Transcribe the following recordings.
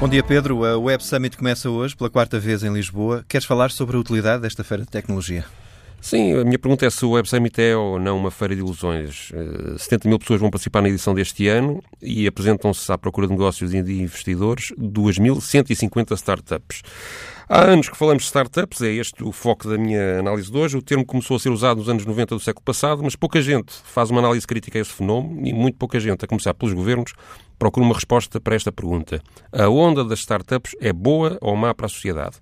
Bom dia, Pedro. A Web Summit começa hoje, pela quarta vez em Lisboa. Queres falar sobre a utilidade desta feira de tecnologia? Sim, a minha pergunta é se o Web Summit é ou não uma feira de ilusões. 70 eh, mil pessoas vão participar na edição deste ano e apresentam-se à procura de negócios e de investidores 2.150 startups. Há anos que falamos de startups, é este o foco da minha análise de hoje. O termo começou a ser usado nos anos 90 do século passado, mas pouca gente faz uma análise crítica a esse fenómeno e muito pouca gente, a começar pelos governos, procura uma resposta para esta pergunta. A onda das startups é boa ou má para a sociedade?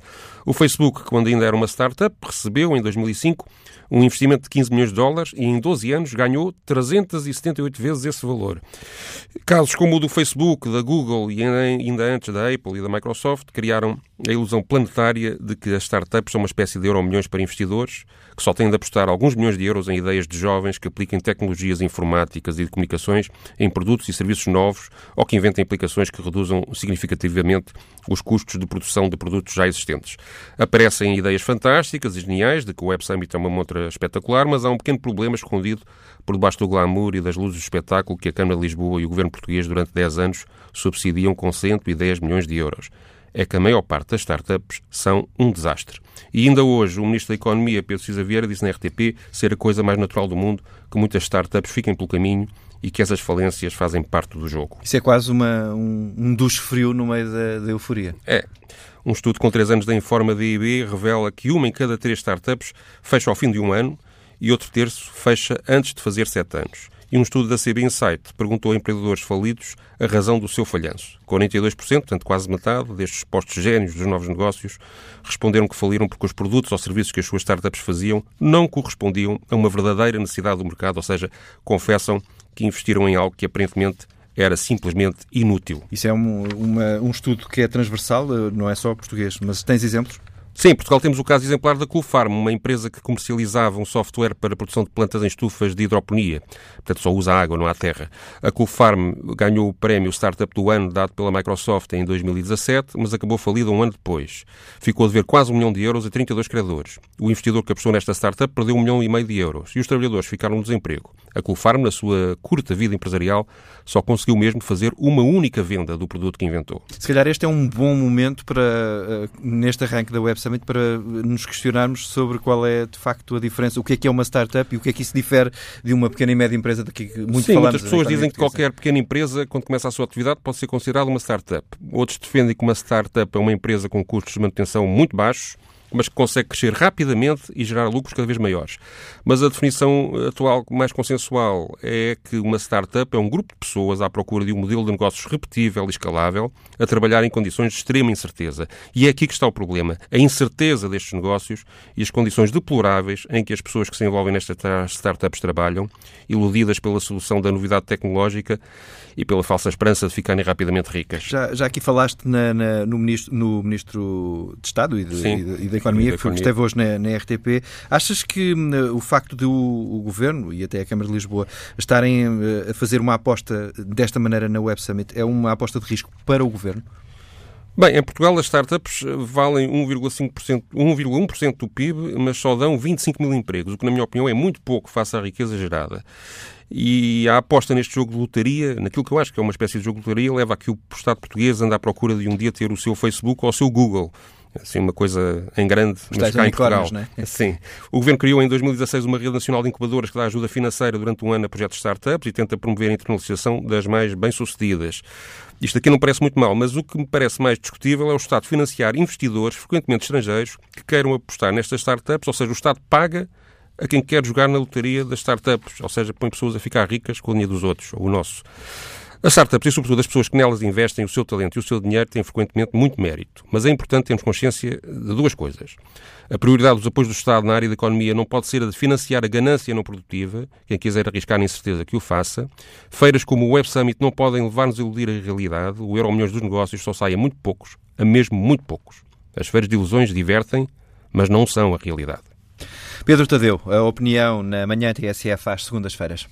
O Facebook, quando ainda era uma startup, recebeu em 2005 um investimento de 15 milhões de dólares e em 12 anos ganhou 378 vezes esse valor. Casos como o do Facebook, da Google e ainda antes da Apple e da Microsoft criaram a ilusão planetária de que as startups são uma espécie de euro milhões para investidores que só têm de apostar alguns milhões de euros em ideias de jovens que apliquem tecnologias informáticas e de comunicações em produtos e serviços novos ou que inventem aplicações que reduzam significativamente os custos de produção de produtos já existentes. Aparecem ideias fantásticas e geniais de que o Web Summit é uma montra espetacular, mas há um pequeno problema escondido por debaixo do glamour e das luzes do espetáculo que a Câmara de Lisboa e o governo português durante 10 anos subsidiam com 110 milhões de euros é que a maior parte das startups são um desastre. E ainda hoje o Ministro da Economia, Pedro Cisa Vieira, disse na RTP ser a coisa mais natural do mundo que muitas startups fiquem pelo caminho e que essas falências fazem parte do jogo. Isso é quase uma, um, um duche frio no meio da, da euforia. É. Um estudo com três anos da Informa da IB revela que uma em cada três startups fecha ao fim de um ano e outro terço fecha antes de fazer sete anos. E um estudo da CB Insight perguntou a empreendedores falidos a razão do seu falhanço. 42%, portanto quase metade, destes postos génios dos novos negócios responderam que faliram porque os produtos ou serviços que as suas startups faziam não correspondiam a uma verdadeira necessidade do mercado, ou seja, confessam que investiram em algo que aparentemente era simplesmente inútil. Isso é um, uma, um estudo que é transversal, eh, não é só português, mas tens exemplos? Sim, em Portugal temos o caso exemplar da Coolfarm, uma empresa que comercializava um software para a produção de plantas em estufas de hidroponia. Portanto, só usa água, não há terra. A Coolfarm ganhou o prémio Startup do Ano dado pela Microsoft em 2017, mas acabou falida um ano depois. Ficou a dever quase um milhão de euros a 32 credores. O investidor que apostou nesta startup perdeu um milhão e meio de euros e os trabalhadores ficaram no desemprego. A Coolfarm, na sua curta vida empresarial, só conseguiu mesmo fazer uma única venda do produto que inventou. Se calhar este é um bom momento para, eh, neste arranque da website, para nos questionarmos sobre qual é de facto a diferença, o que é que é uma startup e o que é que isso difere de uma pequena e média empresa de que muito Sim, falamos. muitas pessoas dizem que qualquer pequena empresa, quando começa a sua atividade, pode ser considerada uma startup. Outros defendem que uma startup é uma empresa com custos de manutenção muito baixos mas que consegue crescer rapidamente e gerar lucros cada vez maiores. Mas a definição atual mais consensual é que uma startup é um grupo de pessoas à procura de um modelo de negócios repetível e escalável, a trabalhar em condições de extrema incerteza. E é aqui que está o problema. A incerteza destes negócios e as condições deploráveis em que as pessoas que se envolvem nestas startups trabalham, iludidas pela solução da novidade tecnológica e pela falsa esperança de ficarem rapidamente ricas. Já, já aqui falaste na, na, no, ministro, no Ministro de Estado e, de, e, de, e da Economia, que esteve hoje na, na, RTP. Achas que hum, o facto de o, o, Governo e até a Câmara de Lisboa estarem eh, a fazer uma aposta desta maneira na Web Summit é uma aposta de risco para o Governo? Bem, em Portugal as startups valem 1,5%, 1,1% do PIB, mas só dão 25 mil empregos, o que na minha opinião é muito pouco face à riqueza gerada. E a aposta neste jogo de lotaria, naquilo que eu acho que é uma espécie de jogo de lotaria, leva a que o Estado português ande à procura de um dia ter o seu Facebook ou o seu Google assim, uma coisa em grande, mas cá em Portugal. Não é? Sim. O Governo criou em 2016 uma rede nacional de incubadoras que dá ajuda financeira durante um ano a projetos de startups e tenta promover a internacionalização das mais bem-sucedidas. Isto aqui não parece muito mal, mas o que me parece mais discutível é o Estado financiar investidores, frequentemente estrangeiros, que queiram apostar nestas startups, ou seja, o Estado paga a quem quer jogar na lotaria das startups, ou seja, põe pessoas a ficar ricas com o dinheiro dos outros, ou o nosso. As startups e, sobretudo, as pessoas que nelas investem o seu talento e o seu dinheiro têm frequentemente muito mérito. Mas é importante termos consciência de duas coisas. A prioridade dos apoios do Estado na área da economia não pode ser a de financiar a ganância não produtiva, quem quiser arriscar na incerteza que o faça. Feiras como o Web Summit não podem levar-nos a iludir a realidade. O euro milhões dos negócios só sai a muito poucos, a mesmo muito poucos. As feiras de ilusões divertem, mas não são a realidade. Pedro Tadeu, a opinião na manhã TSF às segundas-feiras.